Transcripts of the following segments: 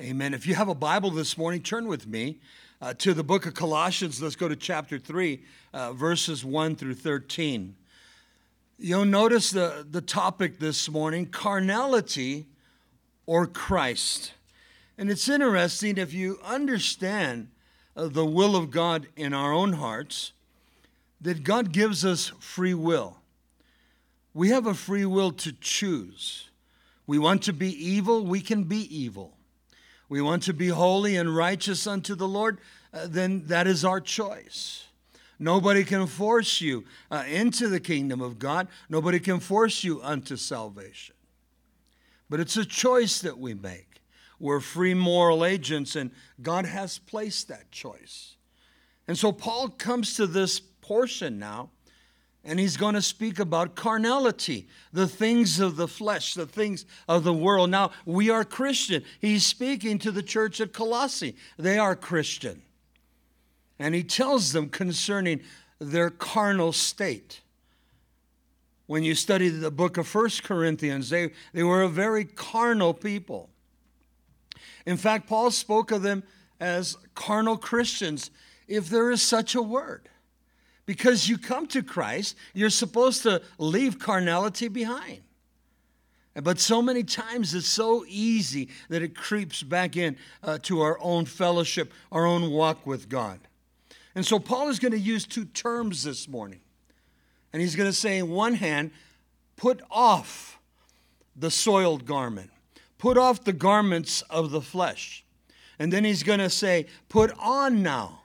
Amen. If you have a Bible this morning, turn with me uh, to the book of Colossians. Let's go to chapter 3, uh, verses 1 through 13. You'll notice the, the topic this morning carnality or Christ. And it's interesting if you understand uh, the will of God in our own hearts, that God gives us free will. We have a free will to choose. We want to be evil, we can be evil we want to be holy and righteous unto the Lord, uh, then that is our choice. Nobody can force you uh, into the kingdom of God. Nobody can force you unto salvation. But it's a choice that we make. We're free moral agents, and God has placed that choice. And so Paul comes to this portion now and he's going to speak about carnality, the things of the flesh, the things of the world. Now, we are Christian. He's speaking to the church at Colossae. They are Christian. And he tells them concerning their carnal state. When you study the book of First Corinthians, they, they were a very carnal people. In fact, Paul spoke of them as carnal Christians, if there is such a word. Because you come to Christ, you're supposed to leave carnality behind. But so many times it's so easy that it creeps back in uh, to our own fellowship, our own walk with God. And so Paul is going to use two terms this morning. And he's going to say, in one hand, put off the soiled garment, put off the garments of the flesh. And then he's going to say, put on now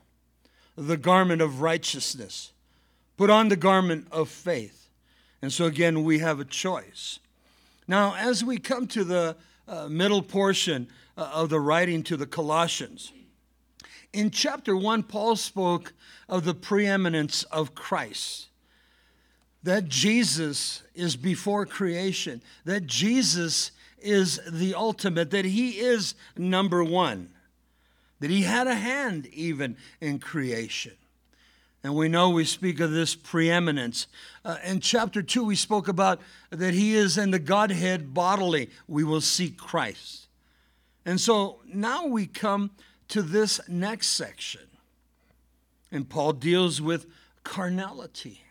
the garment of righteousness. Put on the garment of faith. And so again, we have a choice. Now, as we come to the uh, middle portion uh, of the writing to the Colossians, in chapter 1, Paul spoke of the preeminence of Christ. That Jesus is before creation, that Jesus is the ultimate, that he is number one, that he had a hand even in creation. And we know we speak of this preeminence. Uh, in chapter 2, we spoke about that he is in the Godhead bodily. We will see Christ. And so now we come to this next section. And Paul deals with carnality.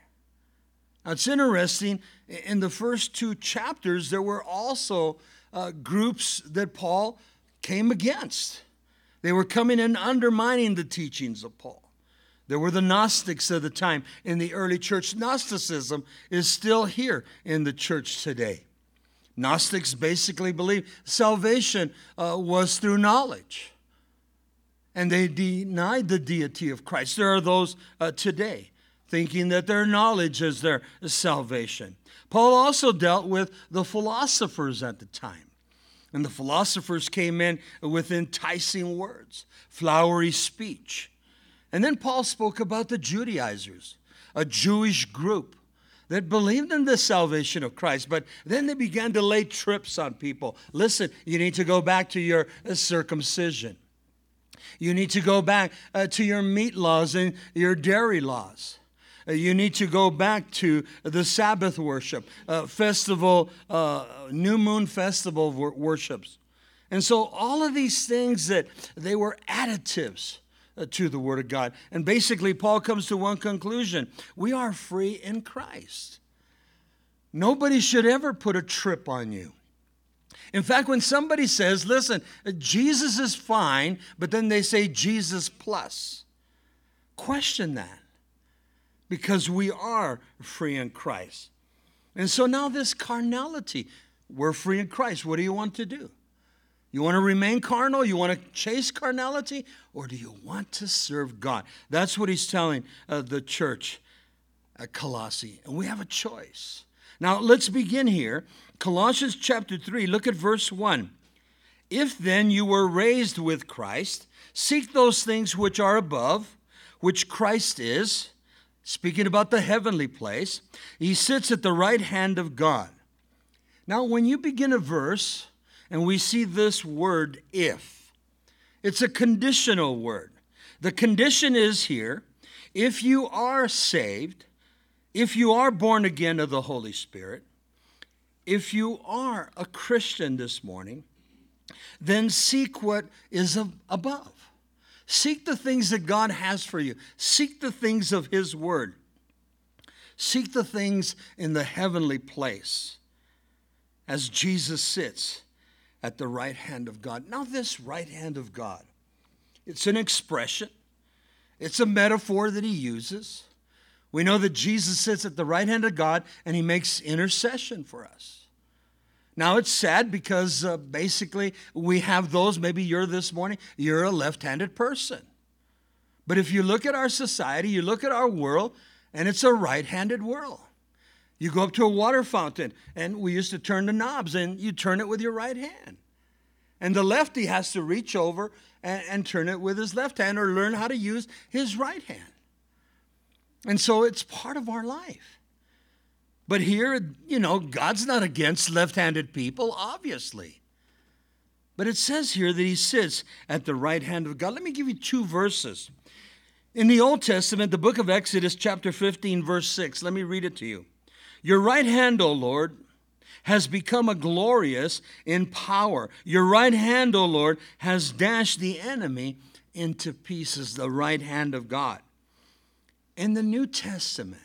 Now it's interesting, in the first two chapters, there were also uh, groups that Paul came against. They were coming and undermining the teachings of Paul. There were the Gnostics of the time in the early church. Gnosticism is still here in the church today. Gnostics basically believe salvation uh, was through knowledge, and they denied the deity of Christ. There are those uh, today thinking that their knowledge is their salvation. Paul also dealt with the philosophers at the time. And the philosophers came in with enticing words, flowery speech and then Paul spoke about the Judaizers, a Jewish group that believed in the salvation of Christ, but then they began to lay trips on people. Listen, you need to go back to your circumcision. You need to go back uh, to your meat laws and your dairy laws. Uh, you need to go back to the Sabbath worship, uh, festival, uh, new moon festival worships. And so all of these things that they were additives uh, to the Word of God. And basically, Paul comes to one conclusion we are free in Christ. Nobody should ever put a trip on you. In fact, when somebody says, listen, Jesus is fine, but then they say Jesus plus, question that because we are free in Christ. And so now, this carnality, we're free in Christ. What do you want to do? You want to remain carnal? You want to chase carnality? Or do you want to serve God? That's what he's telling uh, the church at Colossae. And we have a choice. Now, let's begin here. Colossians chapter 3, look at verse 1. If then you were raised with Christ, seek those things which are above, which Christ is, speaking about the heavenly place. He sits at the right hand of God. Now, when you begin a verse, and we see this word if. It's a conditional word. The condition is here if you are saved, if you are born again of the Holy Spirit, if you are a Christian this morning, then seek what is above. Seek the things that God has for you. Seek the things of His Word. Seek the things in the heavenly place as Jesus sits at the right hand of God. Now, this right hand of God, it's an expression, it's a metaphor that He uses. We know that Jesus sits at the right hand of God and He makes intercession for us. Now it's sad because uh, basically we have those, maybe you're this morning, you're a left handed person. But if you look at our society, you look at our world, and it's a right handed world. You go up to a water fountain, and we used to turn the knobs, and you turn it with your right hand. And the lefty has to reach over and, and turn it with his left hand or learn how to use his right hand. And so it's part of our life. But here, you know, God's not against left handed people, obviously. But it says here that he sits at the right hand of God. Let me give you two verses. In the Old Testament, the book of Exodus, chapter 15, verse 6, let me read it to you. Your right hand, O Lord, has become a glorious in power. Your right hand, O Lord, has dashed the enemy into pieces, the right hand of God. In the New Testament,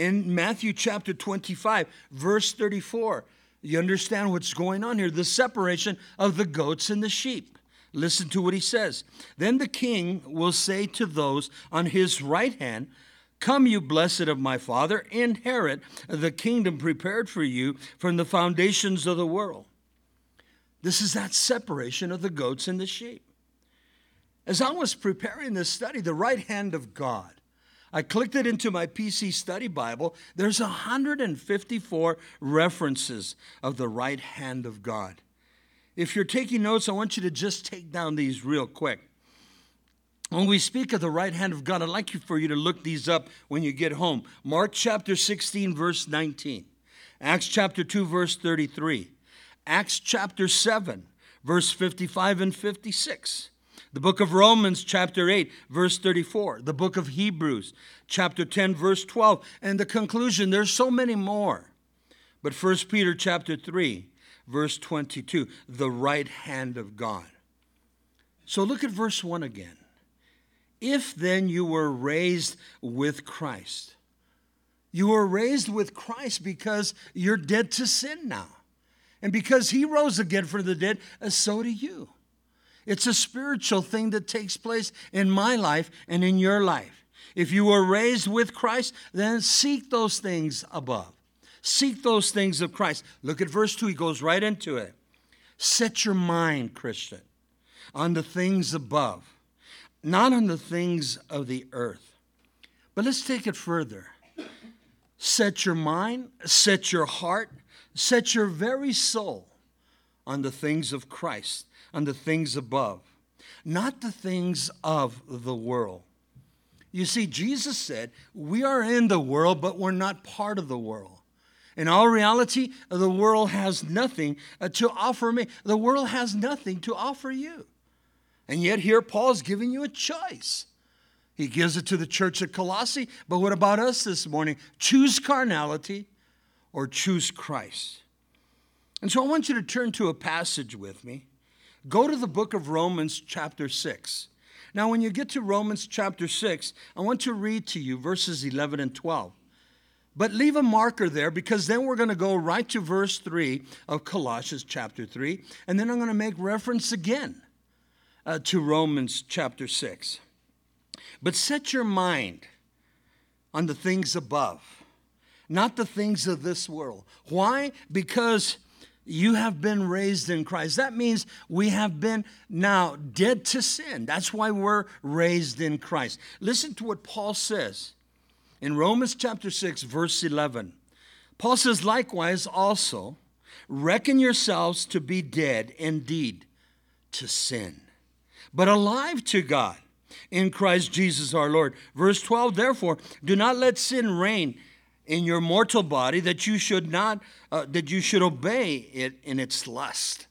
in Matthew chapter 25, verse 34. You understand what's going on here the separation of the goats and the sheep. Listen to what he says. Then the king will say to those on his right hand, Come, you blessed of my Father, inherit the kingdom prepared for you from the foundations of the world. This is that separation of the goats and the sheep. As I was preparing this study, the right hand of God I clicked it into my PC study Bible. There's 154 references of the right hand of God. If you're taking notes, I want you to just take down these real quick. When we speak of the right hand of God, I'd like for you to look these up when you get home. Mark chapter 16, verse 19. Acts chapter 2, verse 33. Acts chapter 7, verse 55 and 56. The book of Romans, chapter 8, verse 34. The book of Hebrews, chapter 10, verse 12. And the conclusion, there's so many more. But 1 Peter, chapter 3, verse 22, the right hand of God. So look at verse 1 again. If then you were raised with Christ, you were raised with Christ because you're dead to sin now. And because he rose again from the dead, so do you. It's a spiritual thing that takes place in my life and in your life. If you were raised with Christ, then seek those things above. Seek those things of Christ. Look at verse 2, he goes right into it. Set your mind, Christian, on the things above, not on the things of the earth. But let's take it further. Set your mind, set your heart, set your very soul on the things of Christ on the things above, not the things of the world. You see, Jesus said, We are in the world, but we're not part of the world. In all reality, the world has nothing uh, to offer me. The world has nothing to offer you. And yet, here Paul's giving you a choice. He gives it to the church at Colossae, but what about us this morning? Choose carnality or choose Christ. And so I want you to turn to a passage with me Go to the book of Romans, chapter 6. Now, when you get to Romans chapter 6, I want to read to you verses 11 and 12. But leave a marker there because then we're going to go right to verse 3 of Colossians chapter 3. And then I'm going to make reference again uh, to Romans chapter 6. But set your mind on the things above, not the things of this world. Why? Because you have been raised in Christ. That means we have been now dead to sin. That's why we're raised in Christ. Listen to what Paul says in Romans chapter 6, verse 11. Paul says, likewise, also, reckon yourselves to be dead indeed to sin, but alive to God in Christ Jesus our Lord. Verse 12, therefore, do not let sin reign in your mortal body that you should not uh, that you should obey it in its lust.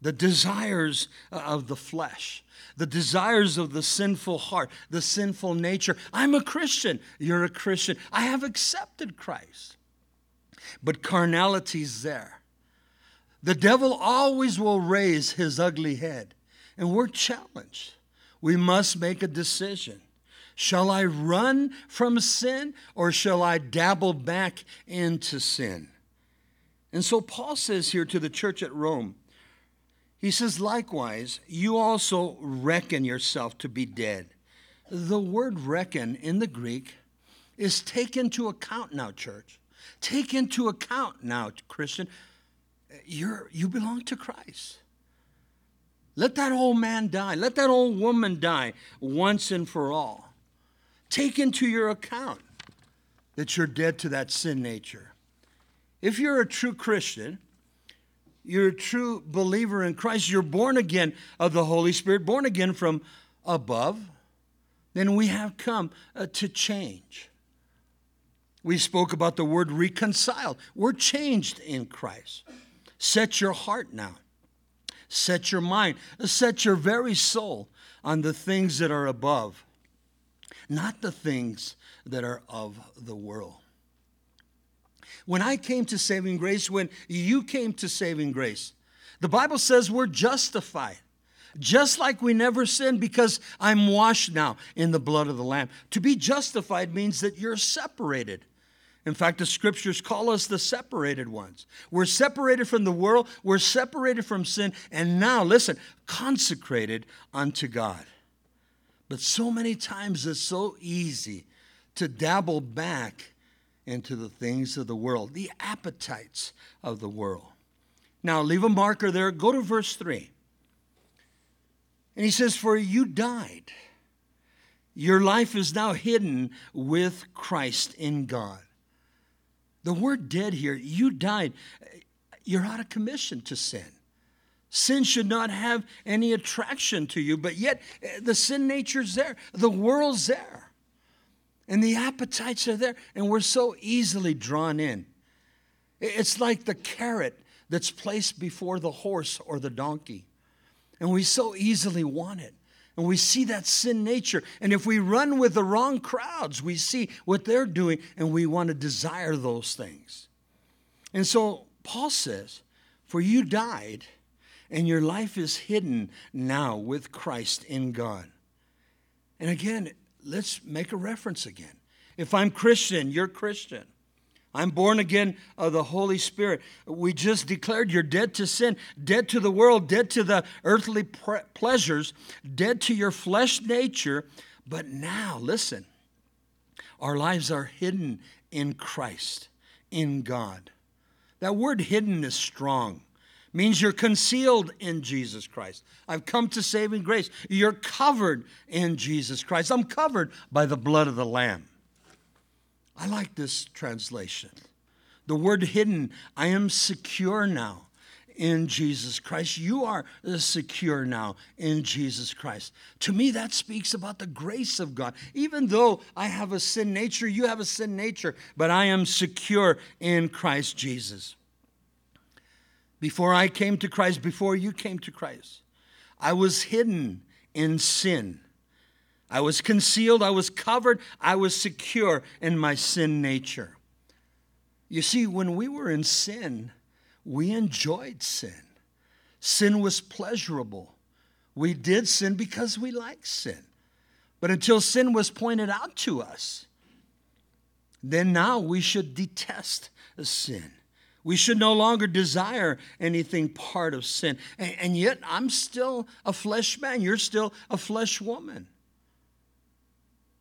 The desires uh, of the flesh the desires of the sinful heart the sinful nature. I'm a christian. You're a christian. I have accepted christ. But carnality's there. The devil always will raise his ugly head, and we're challenged. We must make a decision. Shall I run from sin or shall I dabble back into sin? And so Paul says here to the church at Rome, he says, likewise, you also reckon yourself to be dead. The word reckon in the Greek is take into account now, church. Take into account now, Christian. You're, you belong to Christ. Let that old man die. Let that old woman die once and for all. Take into your account that you're dead to that sin nature. If you're a true Christian, you're a true believer in Christ, you're born again of the Holy Spirit, born again from above, then we have come uh, to change. We spoke about the word reconciled. We're changed in Christ. Set your heart now. Set your mind. Set your very soul on the things that are above, not the things that are of the world. When I came to saving grace, when you came to saving grace, the Bible says we're justified just like we never sinned because I'm washed now in the blood of the Lamb. To be justified means that you're separated. In fact, the scriptures call us the separated ones. We're separated from the world, we're separated from sin, and now, listen, consecrated unto God. But so many times it's so easy to dabble back into the things of the world, the appetites of the world. Now, leave a marker there. Go to verse 3. And he says, For you died. Your life is now hidden with Christ in God. The word dead here, you died. You're out of commission to sin. Sin should not have any attraction to you, but yet eh, the sin nature's there, the world's there, and the appetites are there, and we're so easily drawn in. It's like the carrot that's placed before the horse or the donkey. And we so easily want it. And we see that sin nature. And if we run with the wrong crowds, we see what they're doing and we want to desire those things. And so Paul says, For you died, and your life is hidden now with Christ in God. And again, let's make a reference again. If I'm Christian, you're Christian. I'm born again of the Holy Spirit. We just declared you're dead to sin, dead to the world, dead to the earthly pre- pleasures, dead to your flesh nature. But now, listen, our lives are hidden in Christ, in God. That word hidden is strong. Means you're concealed in Jesus Christ. I've come to saving grace. You're covered in Jesus Christ. I'm covered by the blood of the Lamb. I like this translation. The word hidden, I am secure now in Jesus Christ. You are secure now in Jesus Christ. To me, that speaks about the grace of God. Even though I have a sin nature, you have a sin nature, but I am secure in Christ Jesus. Before I came to Christ, before you came to Christ, I was hidden in sin. I was concealed, I was covered, I was secure in my sin nature. You see, when we were in sin, we enjoyed sin. Sin was pleasurable. We did sin because we liked sin. But until sin was pointed out to us, then now we should detest sin. We should no longer desire anything part of sin. And, and yet, I'm still a flesh man. You're still a flesh woman.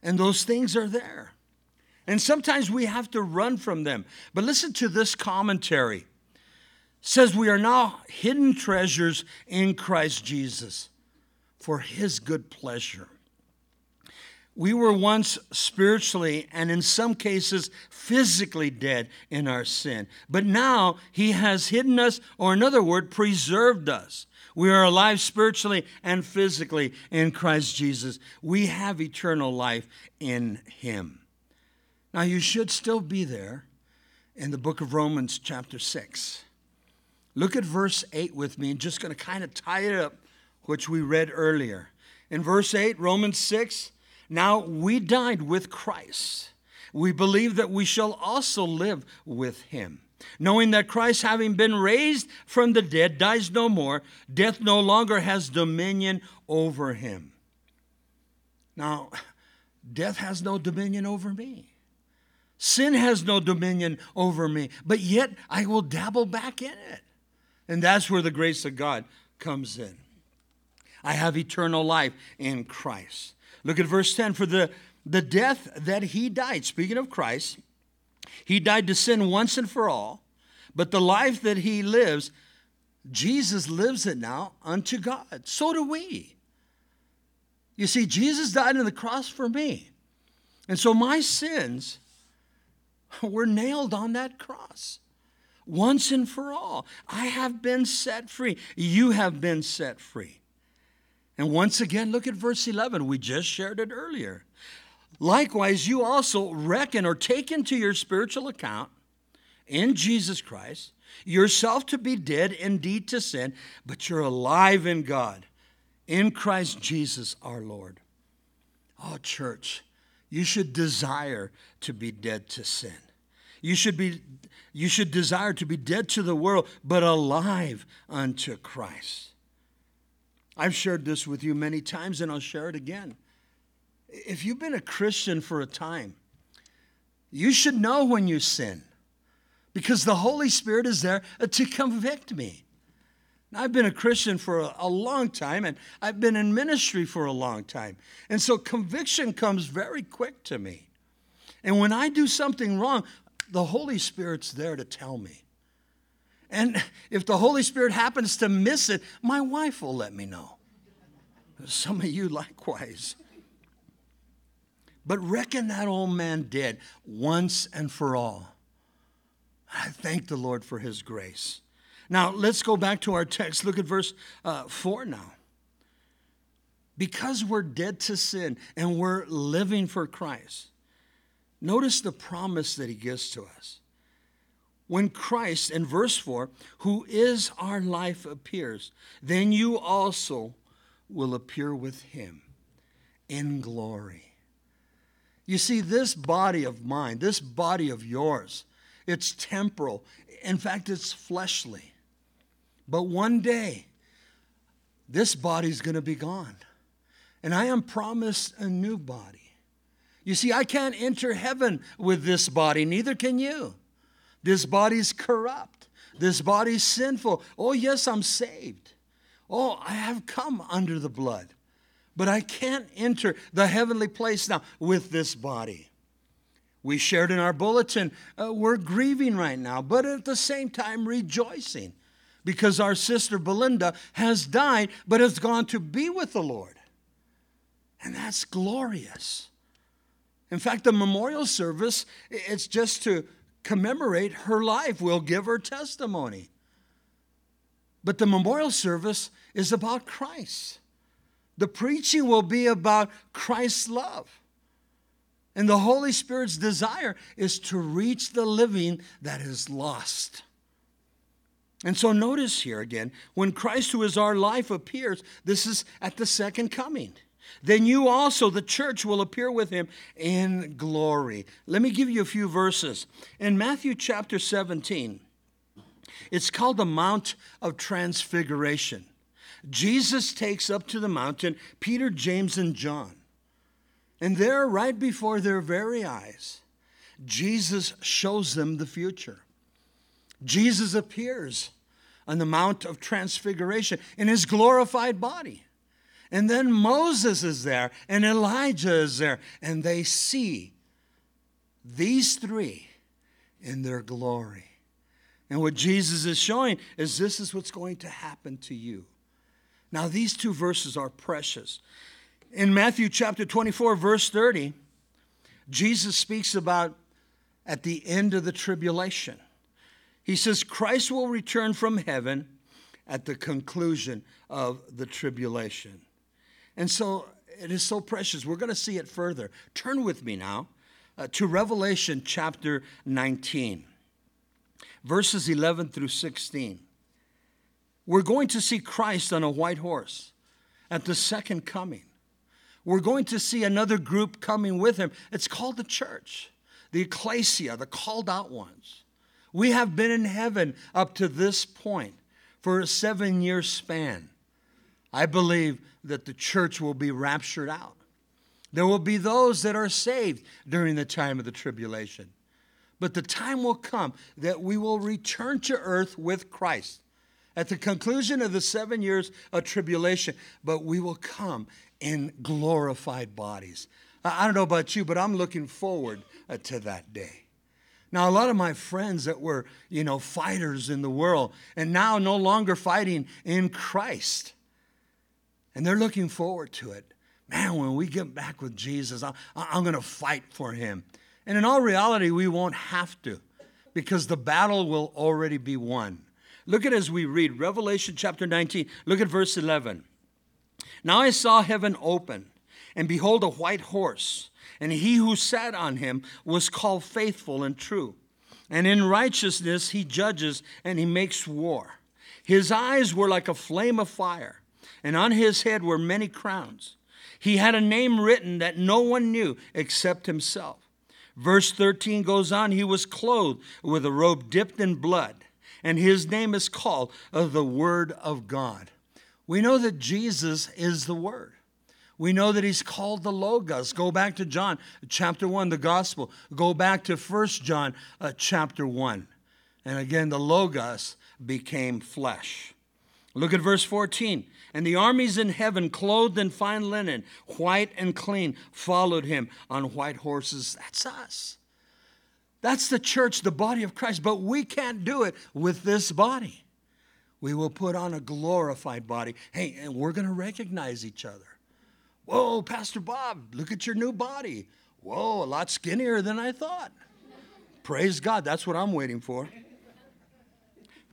And those things are there. And sometimes we have to run from them. But listen to this commentary. It says we are now hidden treasures in Christ Jesus for his good pleasure. We were once spiritually and in some cases physically dead in our sin. But now he has hidden us, or another word, preserved us. We are alive spiritually and physically in Christ Jesus. We have eternal life in Him. Now, you should still be there in the book of Romans, chapter 6. Look at verse 8 with me, and just going to kind of tie it up, which we read earlier. In verse 8, Romans 6, now we died with Christ. We believe that we shall also live with him knowing that Christ, having been raised from the dead, dies no more, death no longer has dominion over him. Now, death has no dominion over me. Sin has no dominion over me, but yet I will dabble back in it. And that's where the grace of God comes in. I have eternal life in Christ. Look at verse 10 for the, the death that he died, speaking of Christ, he died to sin once and for all, but the life that he lives, Jesus lives it now unto God. So do we. You see, Jesus died on the cross for me. And so my sins were nailed on that cross once and for all. I have been set free. You have been set free. And once again, look at verse 11. We just shared it earlier. Likewise, you also reckon or take into your spiritual account in Jesus Christ yourself to be dead indeed to sin, but you're alive in God, in Christ Jesus our Lord. Oh, church, you should desire to be dead to sin. You should be you should desire to be dead to the world, but alive unto Christ. I've shared this with you many times, and I'll share it again. If you've been a Christian for a time, you should know when you sin because the Holy Spirit is there to convict me. Now, I've been a Christian for a, a, long time and I've been in ministry for a long time. And so conviction comes very quick to me. And when I do something wrong, the Holy Spirit's there to tell me. And if the Holy Spirit happens to miss it, my wife will let me know. Some of you likewise. But reckon that old man dead once and for all. I thank the Lord for his grace. Now, let's go back to our text. Look at verse uh, 4 now. Because we're dead to sin and we're living for Christ, Notice the promise that he gives to us. When Christ, in verse 4, who is our life, appears, then you also will appear with him in glory. You see, this body of mine, this body of yours, it's temporal. In fact, it's fleshly. But one day, this body's going to be gone. And I am promised a new body. You see, I can't enter heaven with this body, neither can you. This body's corrupt. This body's sinful. Oh, yes, I'm saved. Oh, I have come under the blood. But I can't enter the heavenly place now with this body. We shared in our bulletin, uh, we're grieving right now, but at the same time rejoicing because our sister Belinda has died but has gone to be with the Lord. And that's glorious. In fact, the memorial service, it's just to commemorate her life. We'll give her testimony. But the memorial service is about Christ. The preaching will be about Christ's love. And the Holy Spirit's desire is to reach the living that is lost. And so notice here again, when Christ, who is our life, appears, this is at the second coming then you also, the church, will appear with him in glory. Let me give you a few verses. In Matthew chapter 17, it's called the Mount of Transfiguration. Jesus takes up to the mountain Peter, James, and John. And there, right before their very eyes, Jesus shows them the future. Jesus appears on the Mount of Transfiguration in his glorified body. And then Moses is there and Elijah is there, and they see these three in their glory. And what Jesus is showing is this is what's going to happen to you. Now, these two verses are precious. In Matthew chapter 24, verse 30, Jesus speaks about at the end of the tribulation. He says, Christ will return from heaven at the conclusion of the tribulation. And so it is so precious. We're going to see it further. Turn with me now uh, to Revelation chapter 19, verses 11 through 16. We're going to see Christ on a white horse at the second coming. We're going to see another group coming with him. It's called the church, the ecclesia, the called out ones. We have been in heaven up to this point for a seven year span. I believe that the church will be raptured out. There will be those that are saved during the time of the tribulation. But the time will come that we will return to earth with Christ at the conclusion of the seven years of tribulation, but we will come in glorified bodies. I don't know about you, but I'm looking forward uh, to that day. Now, a lot of my friends that were, you know, fighters in the world and now no longer fighting in Christ, and they're looking forward to it. Man, when we get back with Jesus, I'm, I'm going to fight for him. And in all reality, we won't have to because the battle will already be won. Look at as we read Revelation chapter 19, look at verse 11. Now I saw heaven open, and behold, a white horse, and he who sat on him was called faithful and true. And in righteousness he judges and he makes war. His eyes were like a flame of fire, and on his head were many crowns. He had a name written that no one knew except himself. Verse 13 goes on He was clothed with a robe dipped in blood, and his name is called of the Word of God. We know that Jesus is the Word. We know that he's called the Logos. Go back to John chapter 1, the gospel. Go back to First John uh, chapter 1. And again, the Logos became flesh. Look at verse 14. And the armies in heaven, clothed in fine linen, white and clean, followed him on white horses. That's us. That's the church, the body of Christ. But we can't do it with this body. We will put on a glorified body. Hey, and we're going to recognize each other. Whoa, Pastor Bob, look at your new body. Whoa, a lot skinnier than I thought. Praise God, that's what I'm waiting for.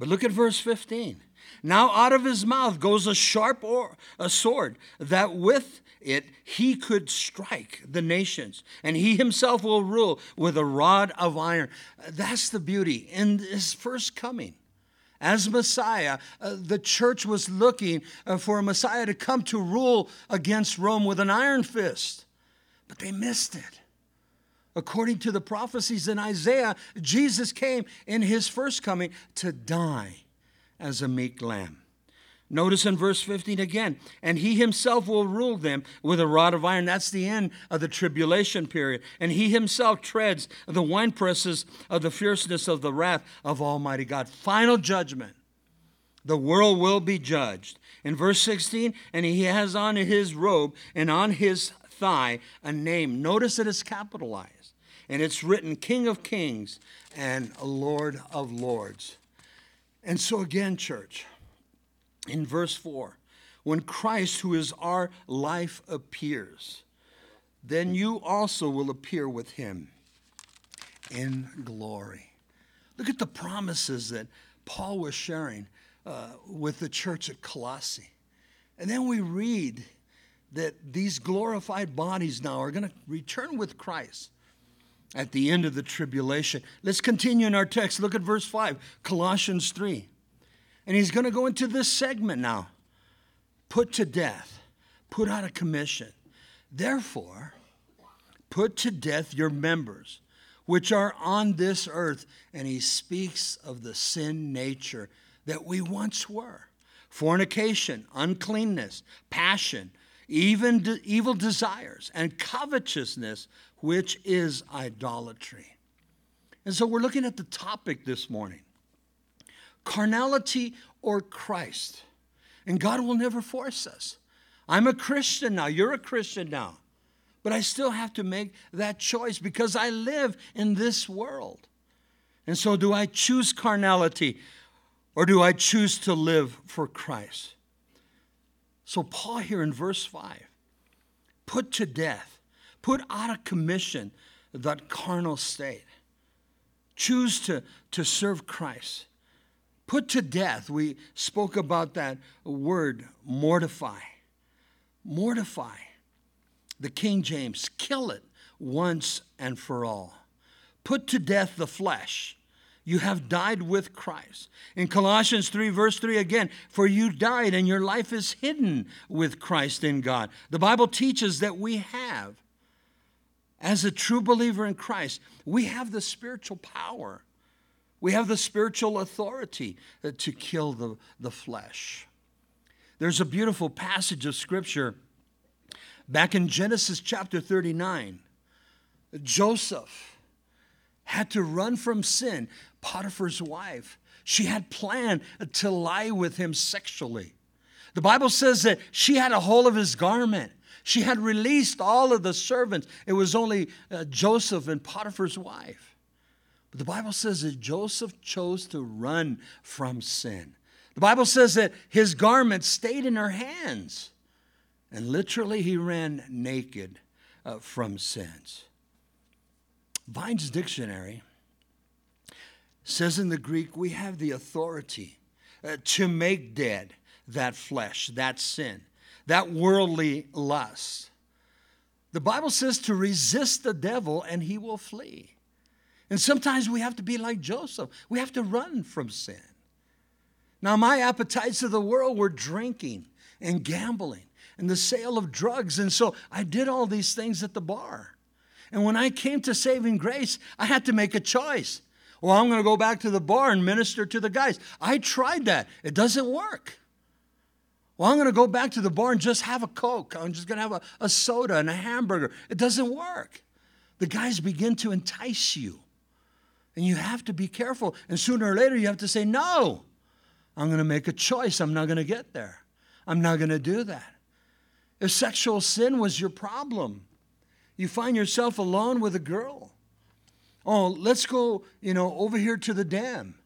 But look at verse 15. Now out of his mouth goes a sharp or, a sword, that with it he could strike the nations, and he himself will rule with a rod of iron. That's the beauty in his first coming. As Messiah, uh, the church was looking uh, for a Messiah to come to rule against Rome with an iron fist, but they missed it. According to the prophecies in Isaiah, Jesus came in his first coming to die as a meek lamb. Notice in verse 15 again, and he himself will rule them with a rod of iron. That's the end of the tribulation period. And he himself treads the winepresses of the fierceness of the wrath of Almighty God. Final judgment. The world will be judged. In verse 16, and he has on his robe and on his thigh a name. Notice it is capitalized. And it's written King of Kings and Lord of Lords. And so, again, church, in verse 4, when Christ, who is our life, appears, then you also will appear with him in glory. Look at the promises that Paul was sharing uh, with the church at Colossae. And then we read that these glorified bodies now are going to return with Christ at the end of the tribulation. Let's continue in our text. Look at verse 5, Colossians 3. And he's going to go into this segment now put to death, put out of commission. Therefore, put to death your members, which are on this earth. And he speaks of the sin nature that we once were fornication, uncleanness, passion, even de- evil desires, and covetousness, which is idolatry. And so we're looking at the topic this morning carnality or Christ. And God will never force us. I'm a Christian now, you're a Christian now. But I still have to make that choice because I live in this world. And so, do I choose carnality or do I choose to live for Christ? So, Paul here in verse 5 put to death, put out of commission that carnal state. Choose to, to serve Christ. Put to death. We spoke about that word, mortify. Mortify. The King James, kill it once and for all. Put to death the flesh. You have died with Christ. In Colossians 3, verse 3 again, for you died and your life is hidden with Christ in God. The Bible teaches that we have, as a true believer in Christ, we have the spiritual power We have the spiritual authority uh, to kill the, the flesh. There's a beautiful passage of scripture back in Genesis chapter 39. Joseph had to run from sin. Potiphar's wife, she had planned to lie with him sexually. The Bible says that she had a hold of his garment. She had released all of the servants. It was only uh, Joseph and Potiphar's wife. But the Bible says that Joseph chose to run from sin. The Bible says that his garment stayed in her hands. And literally, he ran naked uh, from sins. Vine's dictionary says in the Greek, we have the authority uh, to make dead that flesh, that sin, that worldly lust. The Bible says to resist the devil and he will flee. And sometimes we have to be like Joseph. We have to run from sin. Now, my appetites of the world were drinking and gambling and the sale of drugs. And so I did all these things at the bar. And when I came to saving grace, I had to make a choice. Well, I'm going to go back to the bar and minister to the guys. I tried that, it doesn't work. Well, I'm going to go back to the bar and just have a Coke. I'm just going to have a, a soda and a hamburger. It doesn't work. The guys begin to entice you. And you have to be careful. And sooner or later, you have to say, No, I'm going to make a choice. I'm not going to get there. I'm not going to do that. If sexual sin was your problem, you find yourself alone with a girl. Oh, let's go, you know, over here to the dam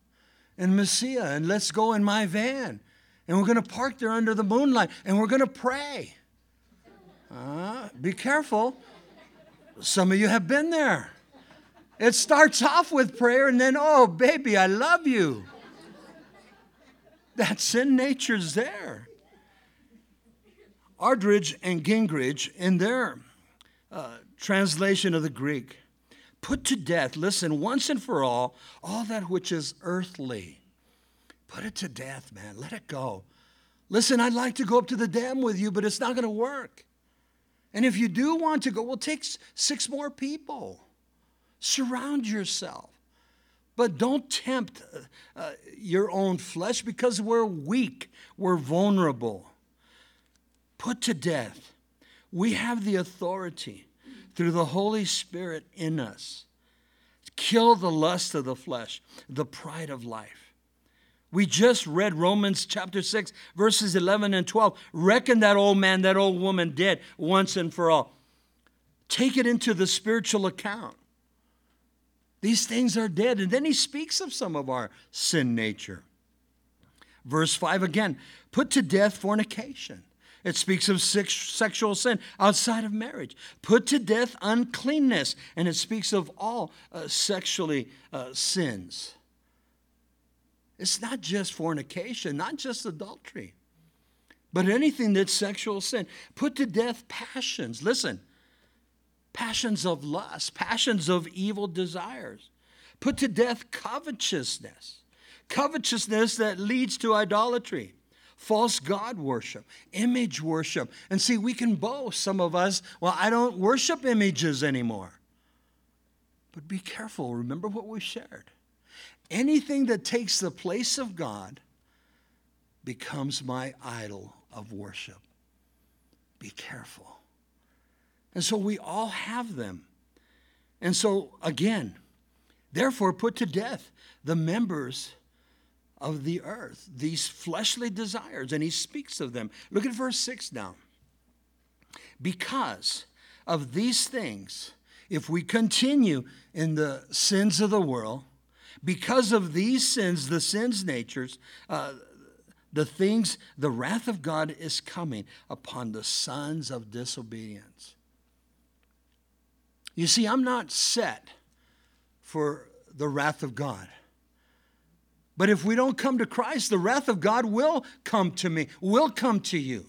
in Mesilla and let's go in my van. And we're going to park there under the moonlight and we're going to pray. Uh, be careful. Some of you have been there. It starts off with prayer and then, oh, baby, I love you. That sin nature's there. Aldridge and Gingrich, in their uh, translation of the Greek, put to death, listen, once and for all, all that which is earthly. Put it to death, man. Let it go. Listen, I'd like to go up to the dam with you, but it's not going to work. And if you do want to go, well, take six more people. Surround yourself. But don't tempt uh, uh, your own flesh because we're weak, we're vulnerable. Put to death. We have the authority through the Holy Spirit in us. Kill the lust of the flesh, the pride of life. We just read Romans chapter 6, verses 11 and 12. Reckon that old man, that old woman dead once and for all. Take it into the spiritual account. These things are dead. And then he speaks of some of our sin nature. Verse 5 again put to death fornication. It speaks of sexual sin outside of marriage. Put to death uncleanness. And it speaks of all uh, sexually uh, sins. It's not just fornication, not just adultery, but anything that's sexual sin. Put to death passions. Listen, passions of lust, passions of evil desires. Put to death covetousness, covetousness that leads to idolatry, false God worship, image worship. And see, we can boast, some of us, well, I don't worship images anymore. But be careful. Remember what we shared. Anything that takes the place of God becomes my idol of worship. Be careful. And so we all have them. And so, again, therefore, put to death the members of the earth, these fleshly desires. And he speaks of them. Look at verse 6 now. Because of these things, if we continue in the sins of the world, because of these sins, the sins natures, uh, the things, the wrath of God is coming upon the sons of disobedience. You see, I'm not set for the wrath of God. But if we don't come to Christ, the wrath of God will come to me, will come to you.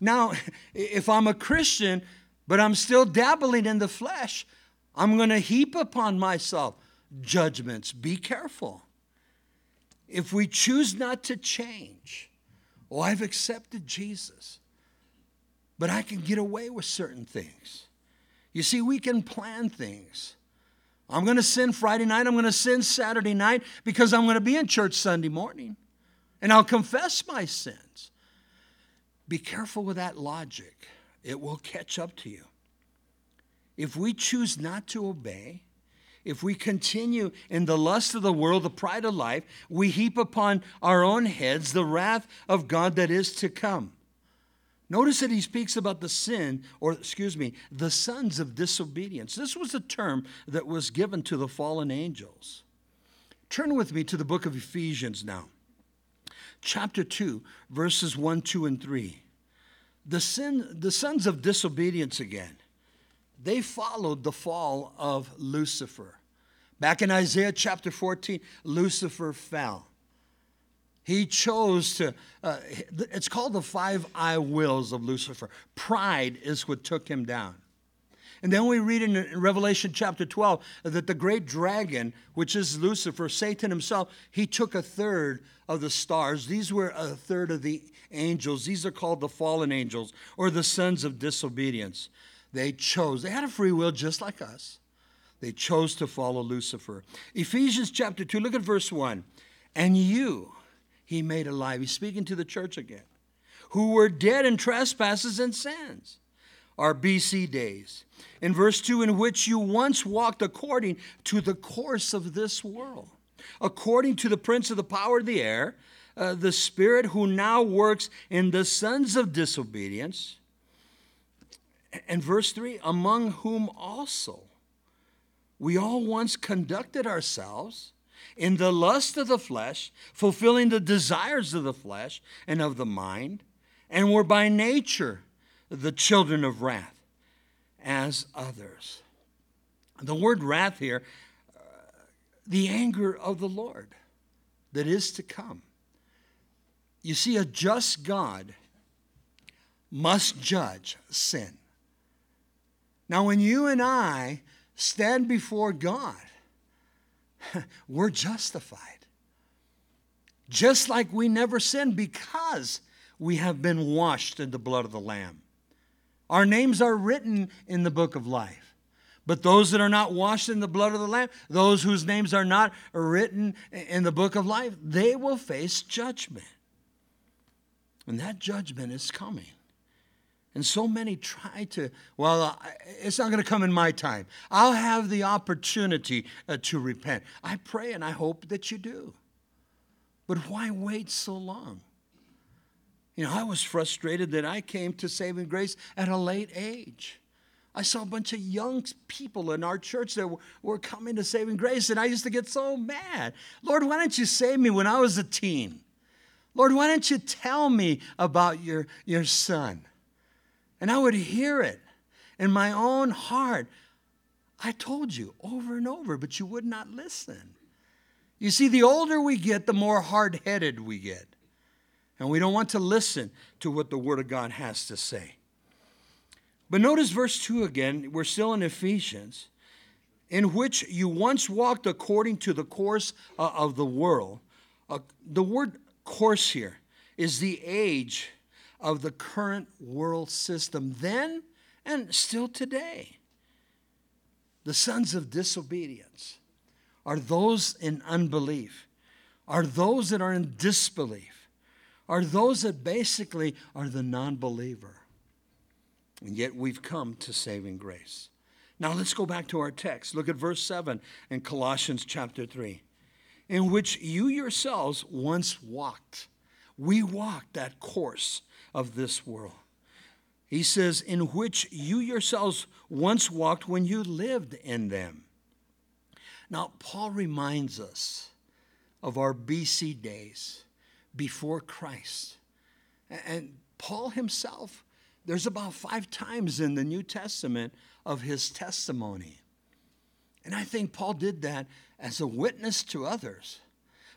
Now, if I'm a Christian, but I'm still dabbling in the flesh, I'm going to heap upon myself judgments. Be careful. If we choose not to change, oh, I've accepted Jesus, but I can get away with certain things. You see, we can plan things I'm going to sin Friday night. I'm going to sin Saturday night because I'm going to be in church Sunday morning. And I'll confess my sins. Be careful with that logic, it will catch up to you. If we choose not to obey, if we continue in the lust of the world, the pride of life, we heap upon our own heads the wrath of God that is to come. Notice that he speaks about the sin, or excuse me, the sons of disobedience. This was a term that was given to the fallen angels. Turn with me to the book of Ephesians now, chapter 2, verses 1, 2, and 3. The, sin, the sons of disobedience again they followed the fall of Lucifer. Back in Isaiah chapter 14, Lucifer fell. He chose to, uh, it's called the five I wills of Lucifer. Pride is what took him down. And then we read in Revelation chapter 12 that the great dragon, which is Lucifer, Satan himself, he took a third of the stars. These were a third of the angels. These are called the fallen angels or the sons of disobedience. They chose, they had a free will just like us. They chose to follow Lucifer. Ephesians chapter 2, look at verse 1. And you he made alive. He's speaking to the church again, who were dead in trespasses and sins, our BC days. In verse 2, in which you once walked according to the course of this world, according to the prince of the power of the air, uh, the spirit who now works in the sons of disobedience and verse 3 among whom also we all once conducted ourselves in the lust of the flesh, fulfilling the desires of the flesh and of the mind, and were by nature the children of wrath as others. The word wrath here, uh, the anger of the Lord that is to come. You see, a just God must judge sin. Now, when you and I stand before God, we're justified. Just like we never sinned because we have been washed in the blood of the Lamb. Our names are written in the book of life. But those that are not washed in the blood of the Lamb, those whose names are not written in the book of life, they will face judgment. And that judgment is coming. And so many try to, well, it's not going to come in my time. I'll have the opportunity uh, to repent. I pray and I hope that you do. But why wait so long? You know, I was frustrated that I came to saving grace at a late age. I saw a bunch of young people in our church that were, were coming to saving grace, and I used to get so mad. Lord, why didn't you save me when I was a teen? Lord, why didn't you tell me about your, your son? And I would hear it in my own heart. I told you over and over, but you would not listen. You see, the older we get, the more hard headed we get. And we don't want to listen to what the Word of God has to say. But notice verse 2 again. We're still in Ephesians. In which you once walked according to the course uh, of the world. Uh, the word course here is the age of the current world system then and still today. The sons of disobedience are those in unbelief, are those that are in disbelief, are those that basically are the non believer. And yet we've come to saving grace. Now let's go back to our text. Look at verse 7 in Colossians chapter 3, in which you yourselves once walked. We walked that course of this world. He says, in which you yourselves once walked when you lived in them. Now, Paul reminds us of our BC days before Christ. And Paul himself, there's about five times in the New Testament of his testimony. And I think Paul did that as a witness to others,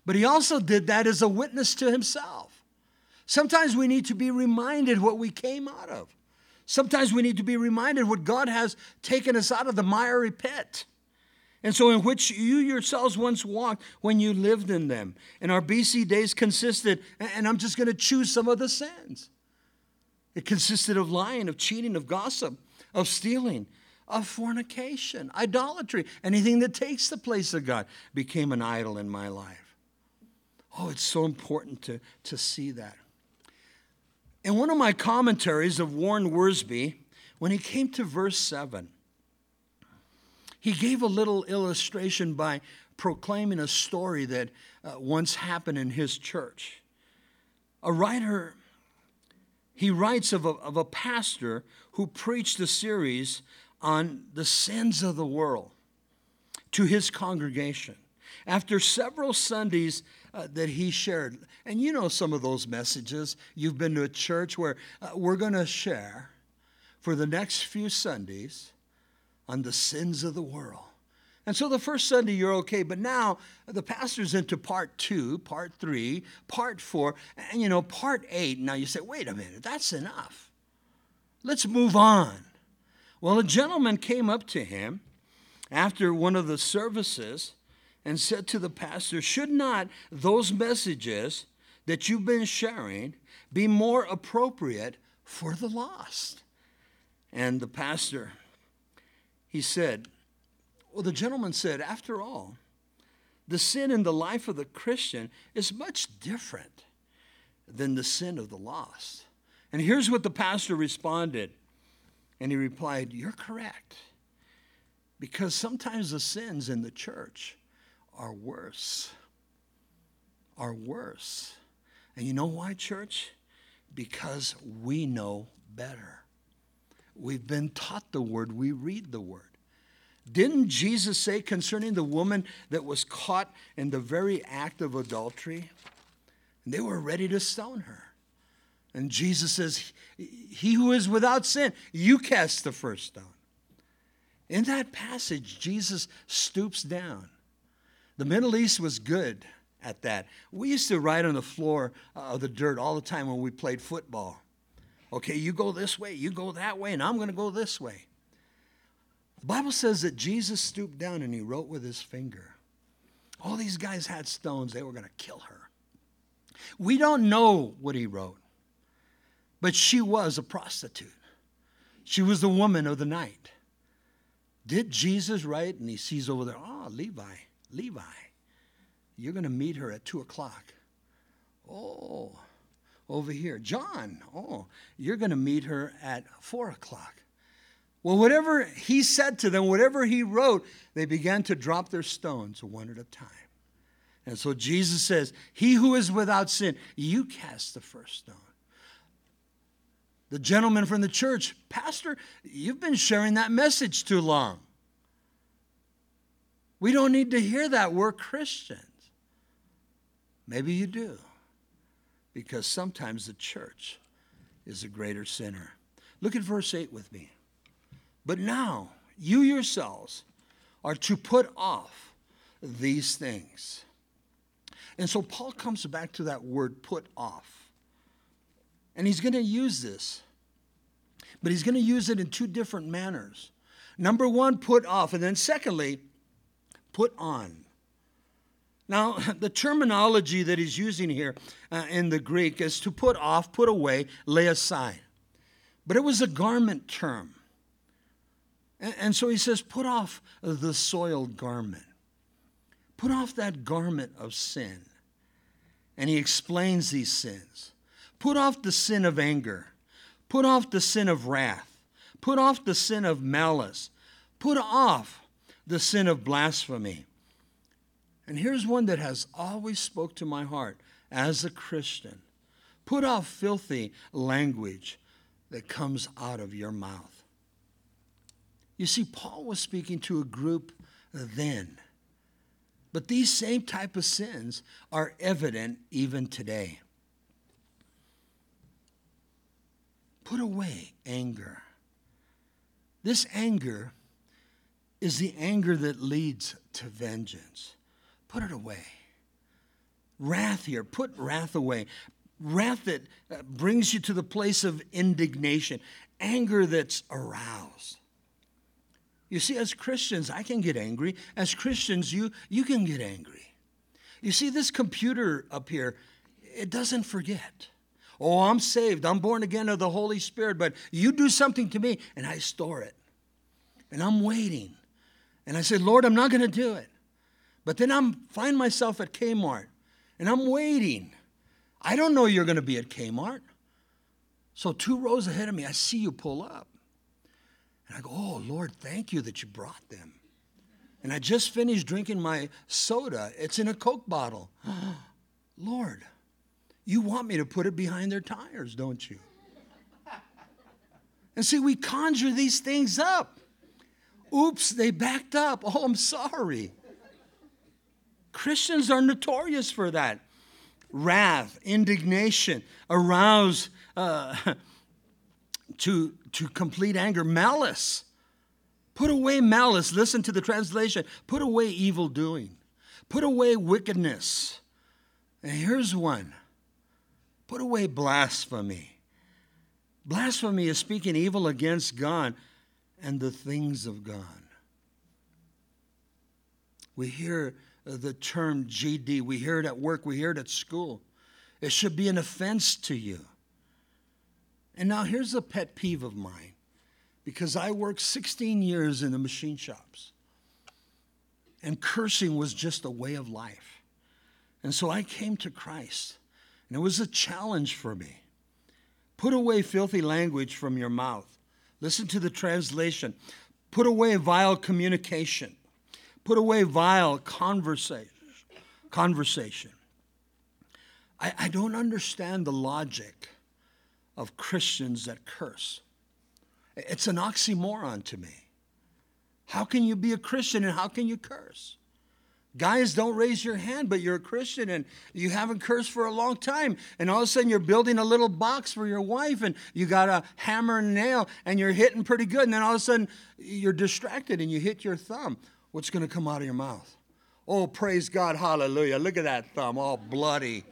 but he also did that as a witness to himself. Sometimes we need to be reminded what we came out of. Sometimes we need to be reminded what God has taken us out of the miry pit. And so, in which you yourselves once walked when you lived in them. And our BC days consisted, and I'm just going to choose some of the sins. It consisted of lying, of cheating, of gossip, of stealing, of fornication, idolatry, anything that takes the place of God became an idol in my life. Oh, it's so important to, to see that. In one of my commentaries of Warren Wiersbe, when he came to verse 7, he gave a little illustration by proclaiming a story that uh, once happened in his church. A writer, he writes of a, of a pastor who preached a series on the sins of the world to his congregation. After several Sundays uh, that he shared, and you know some of those messages, you've been to a church where uh, we're going to share for the next few Sundays on the sins of the world. And so the first Sunday you're okay, but now the pastor's into part two, part three, part four, and you know, part eight. Now you say, wait a minute, that's enough. Let's move on. Well, a gentleman came up to him after one of the services and said to the pastor, Should not those messages that you've been sharing be more appropriate for the lost? And the pastor he said, Well, the gentleman said, After all, the sin in the life of the Christian is much different than the sin of the lost. And here's what the pastor responded. And he replied, You're correct. Because sometimes the sins in the church are worse. Are worse. And you know why, church? Because we know better. We've been taught the word, we read the word. Didn't Jesus say concerning the woman that was caught in the very act of adultery? They were ready to stone her. And Jesus says, He who is without sin, you cast the first stone. In that passage, Jesus stoops down. The Middle East was good at that. We used to ride on the floor uh, of the dirt all the time when we played football. Okay, you go this way, you go that way, and I'm going to go this way. The Bible says that Jesus stooped down and he wrote with his finger. All these guys had stones, they were going to kill her. We don't know what he wrote, but she was a prostitute. She was the woman of the night. Did Jesus write? And he sees over there, oh, Levi, Levi, you're going to meet her at 2 o'clock. Oh, over here. John, oh, you're going to meet her at 4 o'clock. Well, whatever he said to them, whatever he wrote, they began to drop their stones one at a time. And so Jesus says, He who is without sin, you cast the first stone. The gentleman from the church, Pastor, you've been sharing that message too long. We don't need to hear that. We're Christians. Maybe you do, because sometimes the church is a greater sinner. Look at verse 8 with me. But now, you yourselves are to put off these things. And so Paul comes back to that word put off. And he's going to use this, but he's going to use it in two different manners. Number one, put off. And then secondly, put on. Now, the terminology that he's using here uh, in the Greek is to put off, put away, lay aside. But it was a garment term. And so he says, put off the soiled garment. Put off that garment of sin. And he explains these sins. Put off the sin of anger. Put off the sin of wrath. Put off the sin of malice. Put off the sin of blasphemy. And here's one that has always spoke to my heart as a Christian. Put off filthy language that comes out of your mouth. You see, Paul was speaking to a group then. But these same type of sins are evident even today. Put away anger. This anger is the anger that leads to vengeance. Put it away. Wrath here, put wrath away. Wrath that uh, brings you to the place of indignation, anger that's aroused. You see, as Christians, I can get angry. As Christians, you, you can get angry. You see, this computer up here, it doesn't forget. Oh, I'm saved. I'm born again of the Holy Spirit, but you do something to me, and I store it. and I'm waiting. And I said, Lord, I'm not going to do it. But then I'm find myself at Kmart and I'm waiting. I don't know you're going to be at Kmart. So two rows ahead of me, I see you pull up. And I go, "Oh, Lord, thank you that you brought them." And I just finished drinking my soda. It's in a Coke bottle. Lord, you want me to put it behind their tires, don't you? And see, we conjure these things up. Oops, they backed up. Oh, I'm sorry. Christians are notorious for that. Wrath, indignation, arouse uh, to, to complete anger, malice. Put away malice. Listen to the translation. Put away evil doing. Put away wickedness. And here's one put away blasphemy. Blasphemy is speaking evil against God and the things of God. We hear uh, the term GD. We hear it at work, we hear it at school. It should be an offense to you. And now here's a pet peeve of mine because I worked 16 years in the machine shops. And cursing was just a way of life. And so I came to Christ. And it was a challenge for me. Put away filthy language from your mouth. Listen to the translation. Put away vile communication. Put away vile conversation. Conversation. I, I don't understand the logic of Christians that curse. It's an oxymoron to me. How can you be a Christian and how can you curse? Guys, don't raise your hand, but you're a Christian and you haven't cursed for a long time. And all of a sudden, you're building a little box for your wife and you got a hammer and nail and you're hitting pretty good. And then all of a sudden, you're distracted and you hit your thumb. What's going to come out of your mouth? Oh, praise God, hallelujah. Look at that thumb, all bloody.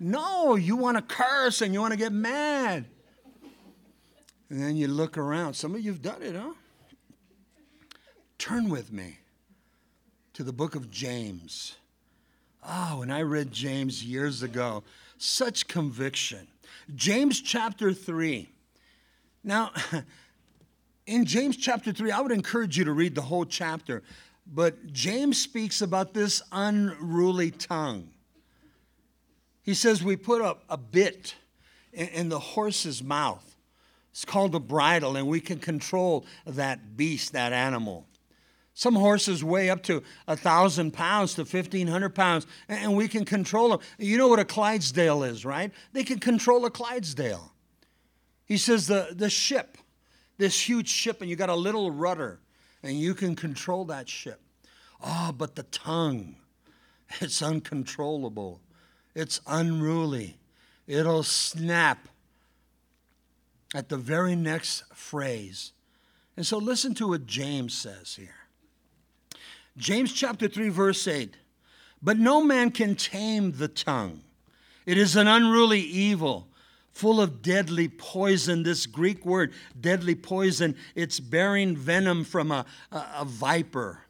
No, you want to curse and you want to get mad. And then you look around. Some of you have done it, huh? Turn with me to the book of James. Oh, when I read James years ago, such conviction. James chapter 3. Now, in James chapter 3, I would encourage you to read the whole chapter, but James speaks about this unruly tongue. He says we put a, a bit in, in the horse's mouth. It's called a bridle, and we can control that beast, that animal. Some horses weigh up to a thousand pounds to fifteen hundred pounds, and we can control them. You know what a Clydesdale is, right? They can control a Clydesdale. He says the, the ship, this huge ship, and you got a little rudder, and you can control that ship. Ah, oh, but the tongue, it's uncontrollable. It's unruly. It'll snap at the very next phrase. And so listen to what James says here. James chapter 3, verse 8. But no man can tame the tongue. It is an unruly evil, full of deadly poison. This Greek word, deadly poison, it's bearing venom from a, a, a viper.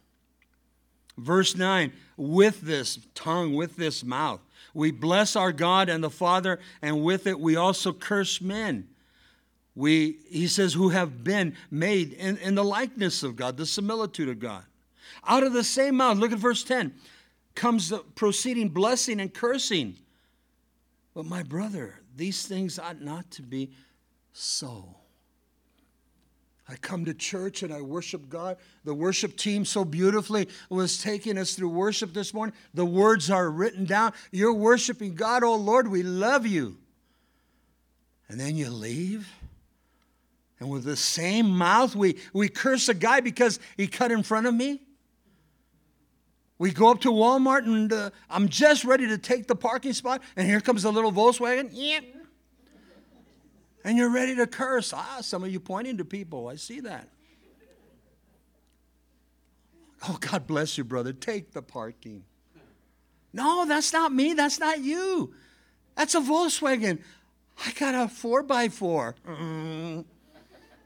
Verse 9, with this tongue, with this mouth, we bless our God and the Father, and with it we also curse men. We, he says, who have been made in, in the likeness of God, the similitude of God. Out of the same mouth, look at verse 10, comes the proceeding blessing and cursing. But my brother, these things ought not to be so. I come to church and I worship God. The worship team so beautifully was taking us through worship this morning. The words are written down. You're worshiping God. Oh Lord, we love you. And then you leave. And with the same mouth, we, we curse a guy because he cut in front of me. We go up to Walmart and uh, I'm just ready to take the parking spot, and here comes a little Volkswagen. Yep. And you're ready to curse. Ah, some of you pointing to people. I see that. Oh, God bless you, brother. Take the parking. No, that's not me. That's not you. That's a Volkswagen. I got a four by 4 mm.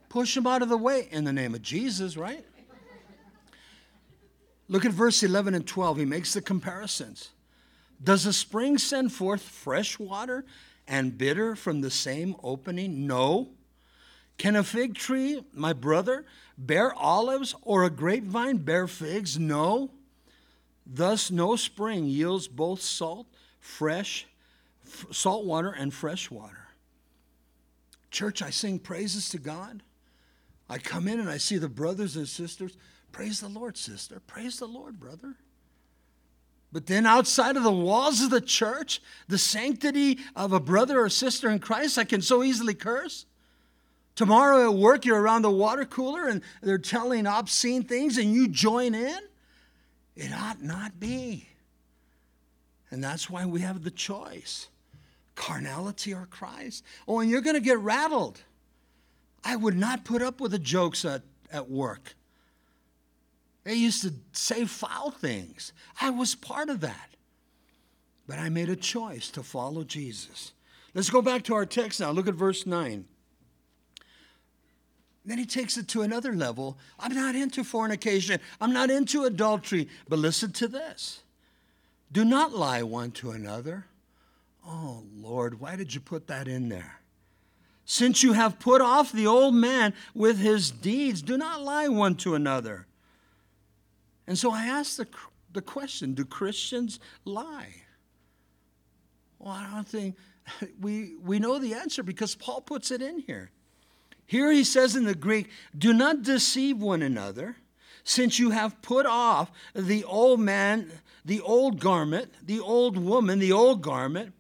Push him out of the way in the name of Jesus, right? Look at verse 11 and 12. He makes the comparisons. Does a spring send forth fresh water and bitter from the same opening? No. Can a fig tree, my brother, bear olives or a grapevine bear figs? No. Thus, no spring yields both salt, fresh, f- salt water, and fresh water. Church, I sing praises to God. I come in and I see the brothers and sisters. Praise the Lord, sister. Praise the Lord, brother. But then outside of the walls of the church, the sanctity of a brother or sister in Christ, I can so easily curse. Tomorrow at work, you're around the water cooler and they're telling obscene things and you join in. It ought not be. And that's why we have the choice carnality or Christ. Oh, and you're going to get rattled. I would not put up with the jokes at, at work. They used to say foul things. I was part of that. But I made a choice to follow Jesus. Let's go back to our text now. Look at verse 9. Then he takes it to another level. I'm not into fornication, I'm not into adultery. But listen to this do not lie one to another. Oh, Lord, why did you put that in there? Since you have put off the old man with his deeds, do not lie one to another. And so I ask the, the question do Christians lie? Well, I don't think we, we know the answer because Paul puts it in here. Here he says in the Greek, do not deceive one another, since you have put off the old man, the old garment, the old woman, the old garment,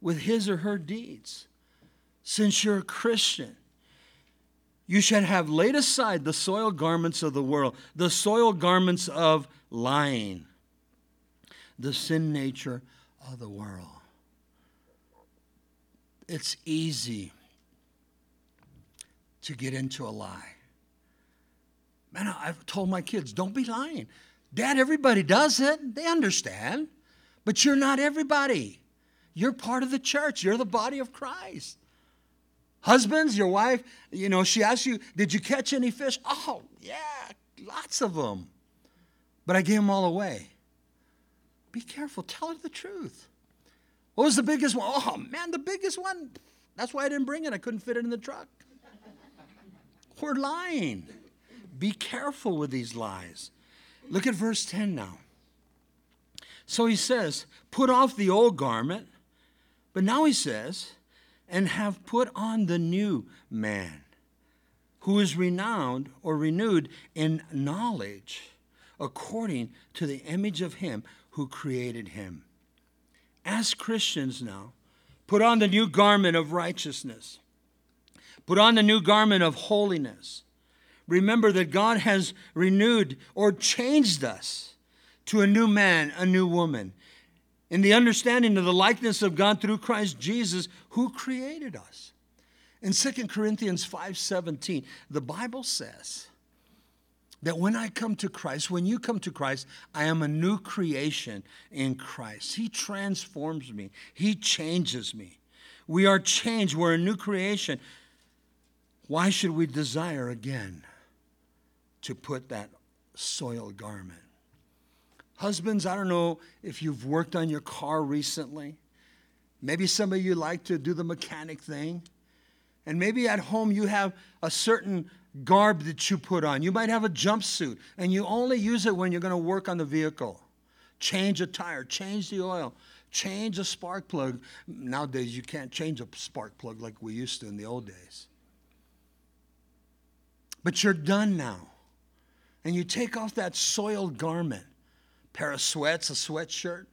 with his or her deeds. Since you're a Christian, you should have laid aside the soiled garments of the world, the soiled garments of lying, the sin nature of the world. It's easy to get into a lie. Man, I've told my kids, don't be lying. Dad, everybody does it. They understand. But you're not everybody. You're part of the church. You're the body of Christ. Husbands, your wife, you know, she asks you, Did you catch any fish? Oh, yeah, lots of them. But I gave them all away. Be careful. Tell her the truth. What was the biggest one? Oh, man, the biggest one. That's why I didn't bring it. I couldn't fit it in the truck. We're lying. Be careful with these lies. Look at verse 10 now. So he says, Put off the old garment. But now he says, And have put on the new man, who is renowned or renewed in knowledge according to the image of him who created him. As Christians now, put on the new garment of righteousness Put on the new garment of holiness. Remember that God has renewed or changed us to a new man, a new woman, in the understanding of the likeness of God through Christ Jesus, who created us. In 2 Corinthians 5:17, the Bible says that when I come to Christ, when you come to Christ, I am a new creation in Christ. He transforms me. He changes me. We are changed. We're a new creation. Why should we desire again to put that soiled garment? Husbands, I don't know if you've worked on your car recently. Maybe some of you like to do the mechanic thing. And maybe at home you have a certain garb that you put on. You might have a jumpsuit and you only use it when you're going to work on the vehicle. Change a tire, change the oil, change a spark plug. Nowadays, you can't change a spark plug like we used to in the old days. But you're done now. And you take off that soiled garment, pair of sweats, a sweatshirt.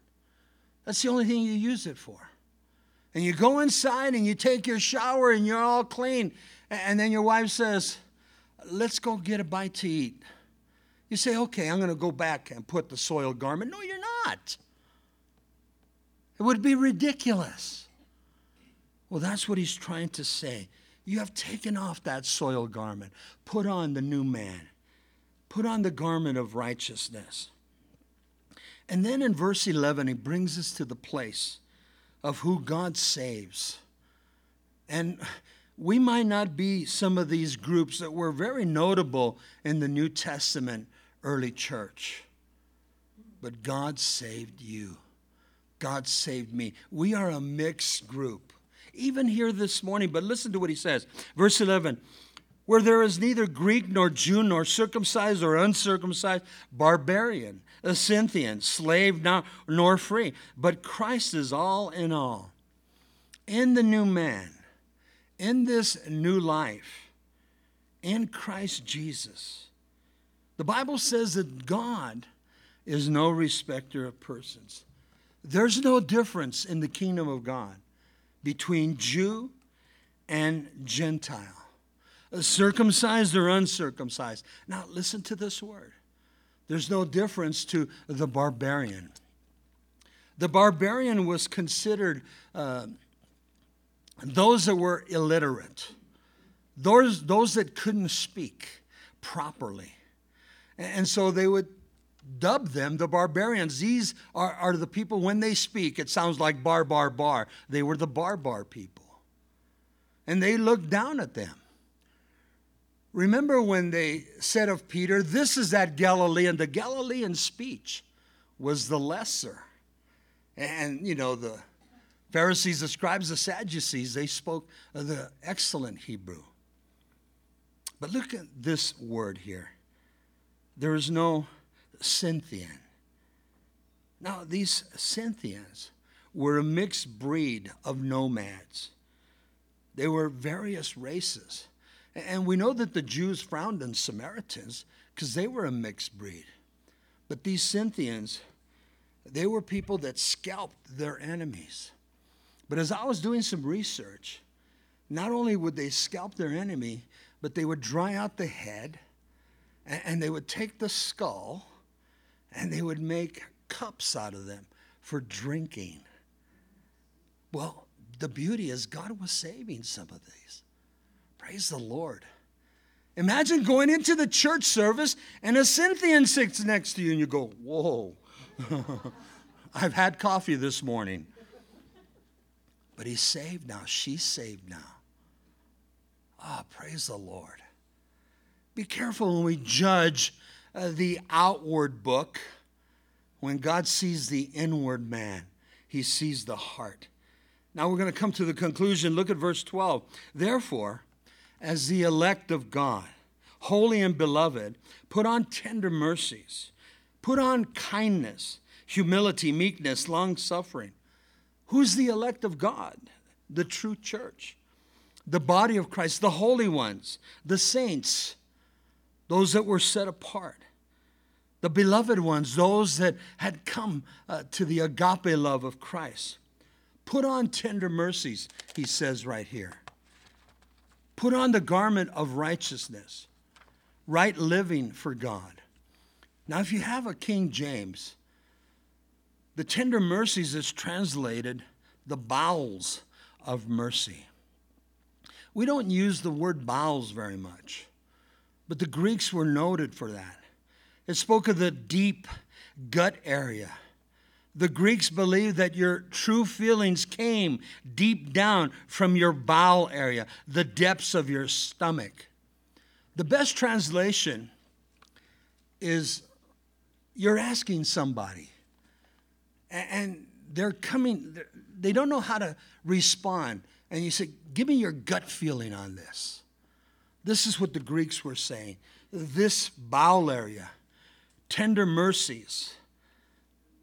That's the only thing you use it for. And you go inside and you take your shower and you're all clean. And then your wife says, Let's go get a bite to eat. You say, Okay, I'm going to go back and put the soiled garment. No, you're not. It would be ridiculous. Well, that's what he's trying to say. You have taken off that soiled garment. Put on the new man. Put on the garment of righteousness. And then in verse 11, he brings us to the place of who God saves. And we might not be some of these groups that were very notable in the New Testament early church, but God saved you. God saved me. We are a mixed group. even here this morning. But listen to what he says. Verse 11 where there is neither Greek nor Jew nor circumcised or uncircumcised, barbarian, a Scythian, slave not, nor free, but Christ is all in all. In the new man, in this new life, in Christ Jesus, the Bible says that God is no respecter of persons. There's no difference in the kingdom of God between Jew and Gentile, circumcised or uncircumcised. Now, listen to this word. There's no difference to the barbarian. The barbarian was considered uh, those that were illiterate, those, those that couldn't speak properly. And so they would dub them the barbarians. These are, are the people, when they speak, it sounds like bar, bar, bar. They were the barbar people. And they looked down at them. Remember when they said of Peter, This is that Galilean? The Galilean speech was the lesser. And, you know, the Pharisees, the scribes, the Sadducees, they spoke the excellent Hebrew. But look at this word here. There is no Scythian. Now, these Scythians were a mixed breed of nomads. They were various races. And we know that the Jews frowned on Samaritans because they were a mixed breed. But these Scythians, they were people that scalped their enemies. But as I was doing some research, not only would they scalp their enemy, but they would dry out the head and they would take the skull and they would make cups out of them for drinking. Well, the beauty is God was saving some of these. Praise the Lord. Imagine going into the church service and a Scythian sits next to you and you go, Whoa, I've had coffee this morning. But he's saved now. She's saved now. Ah, oh, praise the Lord. Be careful when we judge uh, the outward book. When God sees the inward man, he sees the heart. Now we're going to come to the conclusion. Look at verse 12. Therefore, as the elect of God, holy and beloved, put on tender mercies, put on kindness, humility, meekness, long suffering. Who's the elect of God? The true church, the body of Christ, the holy ones, the saints, those that were set apart, the beloved ones, those that had come uh, to the agape love of Christ. Put on tender mercies, he says right here. Put on the garment of righteousness, right living for God. Now, if you have a King James, the tender mercies is translated the bowels of mercy. We don't use the word bowels very much, but the Greeks were noted for that. It spoke of the deep gut area the Greeks believed that your true feelings came deep down from your bowel area, the depths of your stomach. The best translation is you're asking somebody, and they're coming, they don't know how to respond. And you say, Give me your gut feeling on this. This is what the Greeks were saying. This bowel area, tender mercies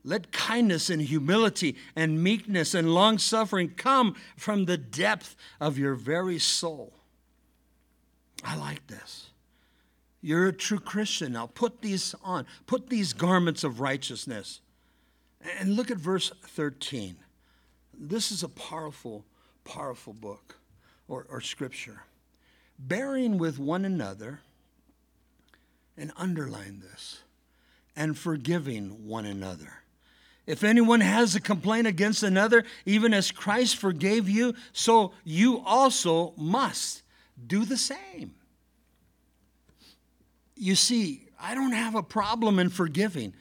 let kindness and humility and meekness and long suffering come from the depth of your very soul. I like this. You're a true Christian now. Put these on, put these garments of righteousness. And look at verse 13. This is a powerful, powerful book or, or scripture. Bearing with one another, and underline this, and forgiving one another if anyone has a complaint against another, even as Christ forgave you, so you also must do the same. You see, I don't have a problem in forgiving,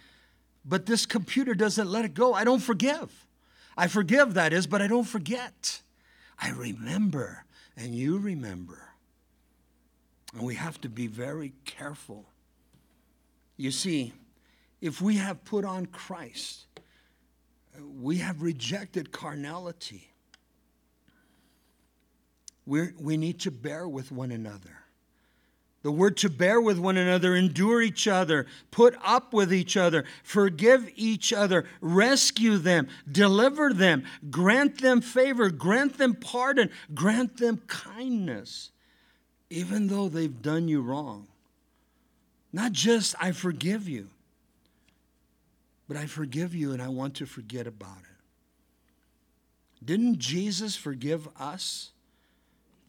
but this computer doesn't let it go. I don't forgive. I forgive, that is, but I don't forget. I remember, and you remember. And we have to be very careful. You see, if we have put on Christ, we have rejected carnality. we we need to bear with one another. The word to bear with one another, endure each other, put up with each other, forgive each other, rescue them, deliver them, grant them favor, grant them pardon, grant them kindness, even though they've done you wrong. Not just, I forgive you, but I forgive you and I want to forget about it. Didn't Jesus forgive us?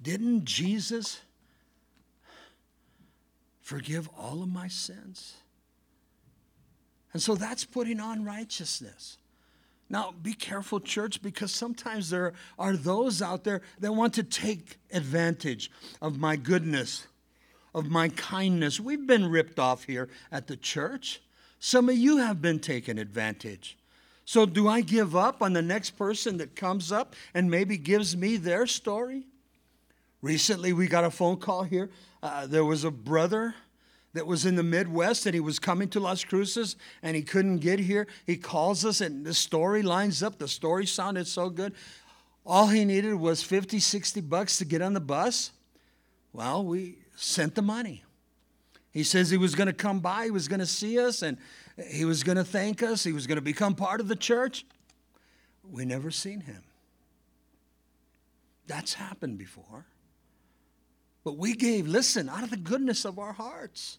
Didn't Jesus? forgive all of my sins. And so that's putting on righteousness. Now, be careful, church, because sometimes there are those out there that want to take advantage of my goodness, of my kindness. We've been ripped off here at the church. Some of you have been taken advantage. So, do I give up on the next person that comes up and maybe gives me their story? Recently, we got a phone call here. Uh, there was a brother that was in the Midwest and he was coming to Las Cruces and he couldn't get here. He calls us and the story lines up. The story sounded so good. All he needed was 50, 60 bucks to get on the bus. Well, we sent the money. He says he was going to come by, he was going to see us, and he was going to thank us, he was going to become part of the church. We never seen him. That's happened before. But we gave, listen, out of the goodness of our hearts.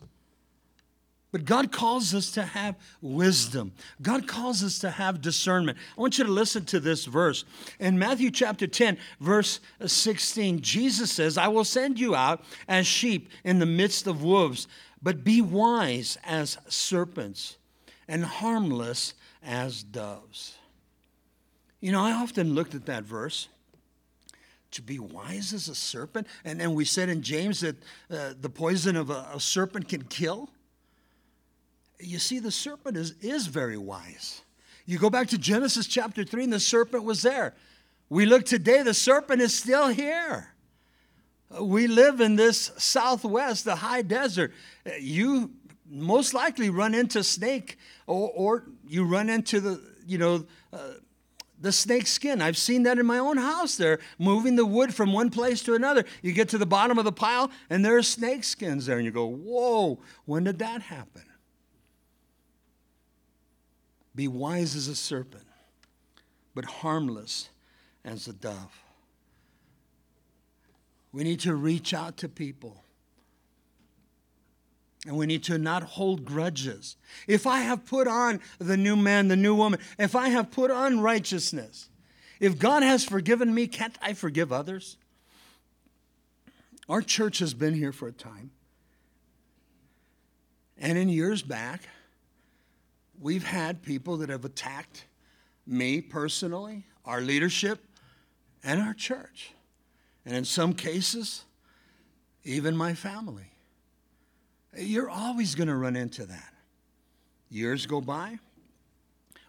But God calls us to have wisdom. God calls us to have discernment. I want you to listen to this verse. In Matthew chapter 10, verse 16, Jesus says, I will send you out as sheep in the midst of wolves, but be wise as serpents and harmless as doves. You know, I often looked at that verse to be wise as a serpent. And then we said in James that uh, the poison of a, a, serpent can kill. You see, the serpent is, is very wise. You go back to Genesis chapter 3, and the serpent was there. We look today, the serpent is still here. We live in this southwest, the high desert. You most likely run into snake or, or you run into the, you know, uh, the snake skin. I've seen that in my own house. They're moving the wood from one place to another. You get to the bottom of the pile, and there are snake skins there, and you go, Whoa, when did that happen? Be wise as a serpent, but harmless as a dove. We need to reach out to people. And we need to not hold grudges. If I have put on the new man, the new woman, if I have put on righteousness, if God has forgiven me, can't I forgive others? Our church has been here for a time. And in years back, we've had people that have attacked me personally, our leadership, and our church. And in some cases, even my family. You're always going to run into that. Years go by,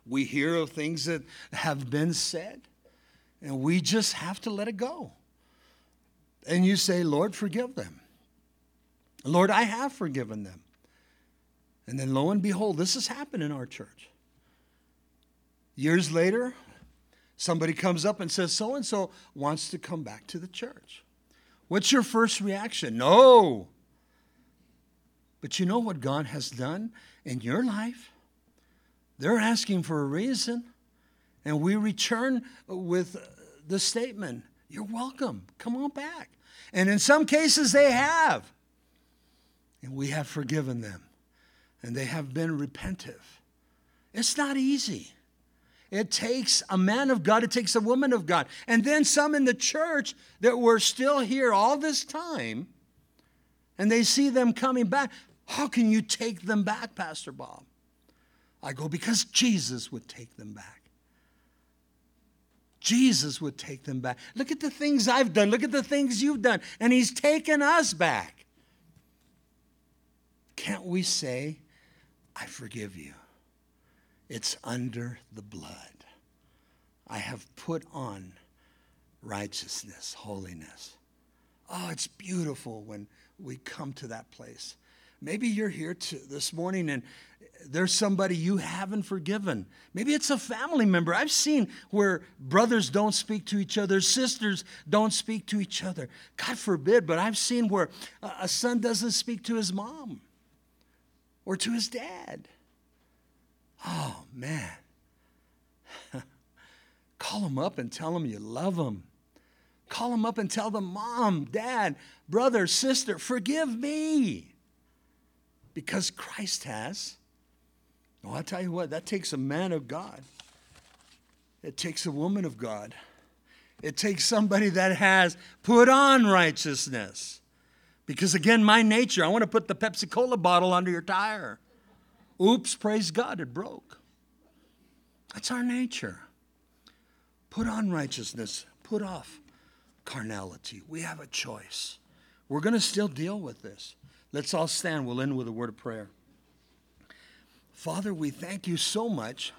we hear of things that have been said, and we just have to let it go. And you say, Lord, forgive them. Lord, I have forgiven them. And then lo and behold, this has happened in our church. Years later, somebody comes up and says, So and so wants to come back to the church. What's your first reaction? No. But you know what God has done in your life? They're asking for a reason. And we return with the statement, You're welcome. Come on back. And in some cases, they have. And we have forgiven them. And they have been repentive. It's not easy. It takes a man of God, it takes a woman of God. And then some in the church that were still here all this time, and they see them coming back. How can you take them back, Pastor Bob? I go, because Jesus would take them back. Jesus would take them back. Look at the things I've done. Look at the things you've done. And He's taken us back. Can't we say, I forgive you? It's under the blood. I have put on righteousness, holiness. Oh, it's beautiful when we come to that place. Maybe you're here to, this morning and there's somebody you haven't forgiven. Maybe it's a family member. I've seen where brothers don't speak to each other, sisters don't speak to each other. God forbid, but I've seen where a son doesn't speak to his mom or to his dad. Oh, man. Call them up and tell them you love them. Call them up and tell them, Mom, Dad, brother, sister, forgive me. Because Christ has. Oh, well, I'll tell you what, that takes a man of God. It takes a woman of God. It takes somebody that has put on righteousness. Because again, my nature, I want to put the Pepsi Cola bottle under your tire. Oops, praise God, it broke. That's our nature. Put on righteousness, put off carnality. We have a choice. We're going to still deal with this. Let's all stand. We'll end with a word of prayer. Father, we thank you so much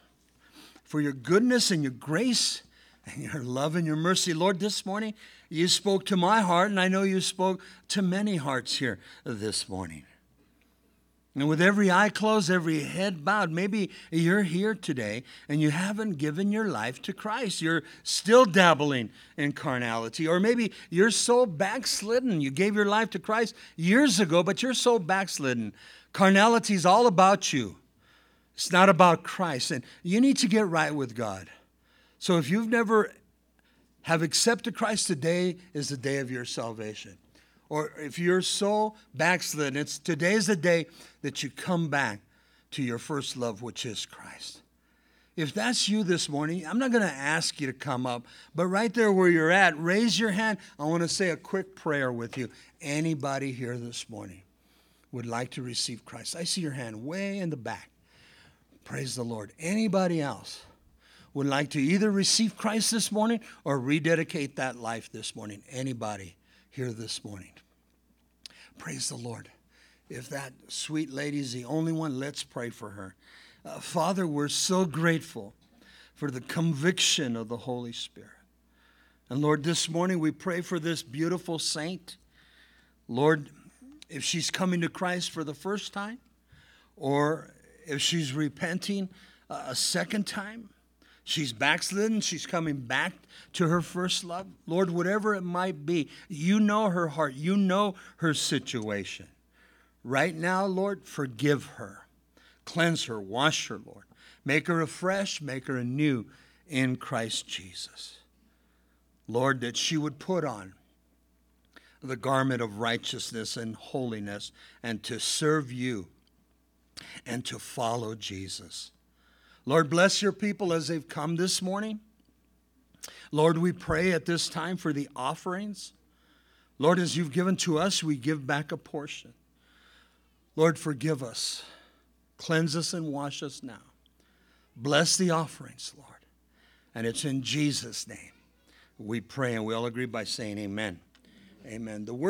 for your goodness and your grace and your love and your mercy. Lord, this morning you spoke to my heart, and I know you spoke to many hearts here this morning. And with every eye closed, every head bowed, maybe you're here today and you haven't given your life to Christ. You're still dabbling in carnality. Or maybe you're so backslidden. You gave your life to Christ years ago, but you're so backslidden. Carnality is all about you. It's not about Christ. And you need to get right with God. So if you've never have accepted Christ, today is the day of your salvation. Or if you're so backslidden, it's today's the day that you come back to your first love, which is Christ. If that's you this morning, I'm not going to ask you to come up, but right there where you're at, raise your hand. I want to say a quick prayer with you. Anybody here this morning would like to receive Christ? I see your hand way in the back. Praise the Lord. Anybody else would like to either receive Christ this morning or rededicate that life this morning? Anybody here this morning? Praise the Lord. If that sweet lady is the only one, let's pray for her. Uh, Father, we're so grateful for the conviction of the Holy Spirit. And Lord, this morning we pray for this beautiful saint. Lord, if she's coming to Christ for the first time, or if she's repenting a second time, she's backslidden, she's coming back to her first love. Lord, whatever it might be, you know her heart, you know her situation. Right now, Lord, forgive her, cleanse her, wash her, Lord. Make her afresh, make her anew in Christ Jesus. Lord, that she would put on the garment of righteousness and holiness and to serve you and to follow Jesus. Lord, bless your people as they've come this morning. Lord, we pray at this time for the offerings. Lord, as you've given to us, we give back a portion. Lord, forgive us, cleanse us, and wash us now. Bless the offerings, Lord. And it's in Jesus' name we pray, and we all agree by saying amen. Amen. The word